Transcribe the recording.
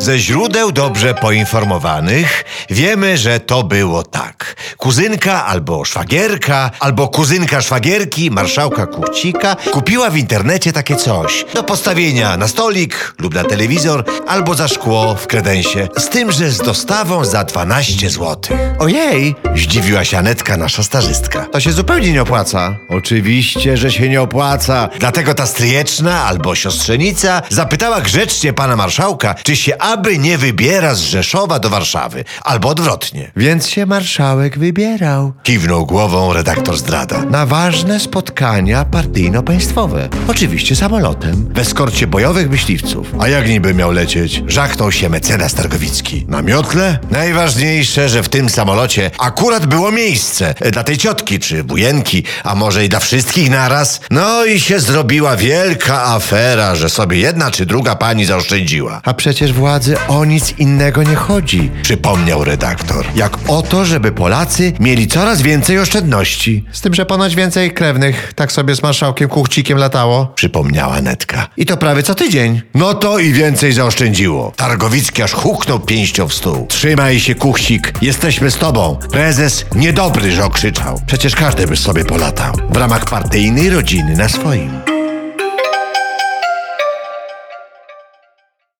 Ze źródeł dobrze poinformowanych wiemy, że to było tak. Kuzynka albo szwagierka, albo kuzynka szwagierki, marszałka Kuchcika kupiła w internecie takie coś do postawienia na stolik lub na telewizor, albo za szkło w kredensie. Z tym, że z dostawą za 12 zł. Ojej, zdziwiła się Anetka, nasza starzystka. To się zupełnie nie opłaca. Oczywiście, że się nie opłaca. Dlatego ta stryjeczna albo siostrzenica zapytała grzecznie pana marszałka, czy się aby nie wybiera z Rzeszowa do Warszawy, albo odwrotnie. Więc się marszałek wybierał. Kiwnął głową redaktor zdrada. Na ważne spotkania partyjno-państwowe. Oczywiście samolotem. W eskorcie bojowych myśliwców. A jak niby miał lecieć? Żachnął się mecenas Targowicki. Na miotle? Najważniejsze, że w tym samolocie akurat było miejsce dla tej ciotki czy bujenki, a może i dla wszystkich naraz. No i się zrobiła wielka afera, że sobie jedna czy druga pani zaoszczędziła. A przecież władzy o nic innego nie chodzi, przypomniał redaktor. Jak o to, żeby Polacy mieli coraz więcej oszczędności. Z tym, że ponoć więcej krewnych tak sobie z marszałkiem Kuchcikiem latało, przypomniała Netka. I to prawie co tydzień. No to i więcej zaoszczędziło. Targowicki aż huknął pięścią w stół. Trzymaj się, Kuchcik, jesteśmy z tobą. Prezes niedobry, że okrzyczał. Przecież każdy by sobie polatał. W ramach partyjnej rodziny na swoim.